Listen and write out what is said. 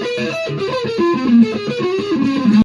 Thank you.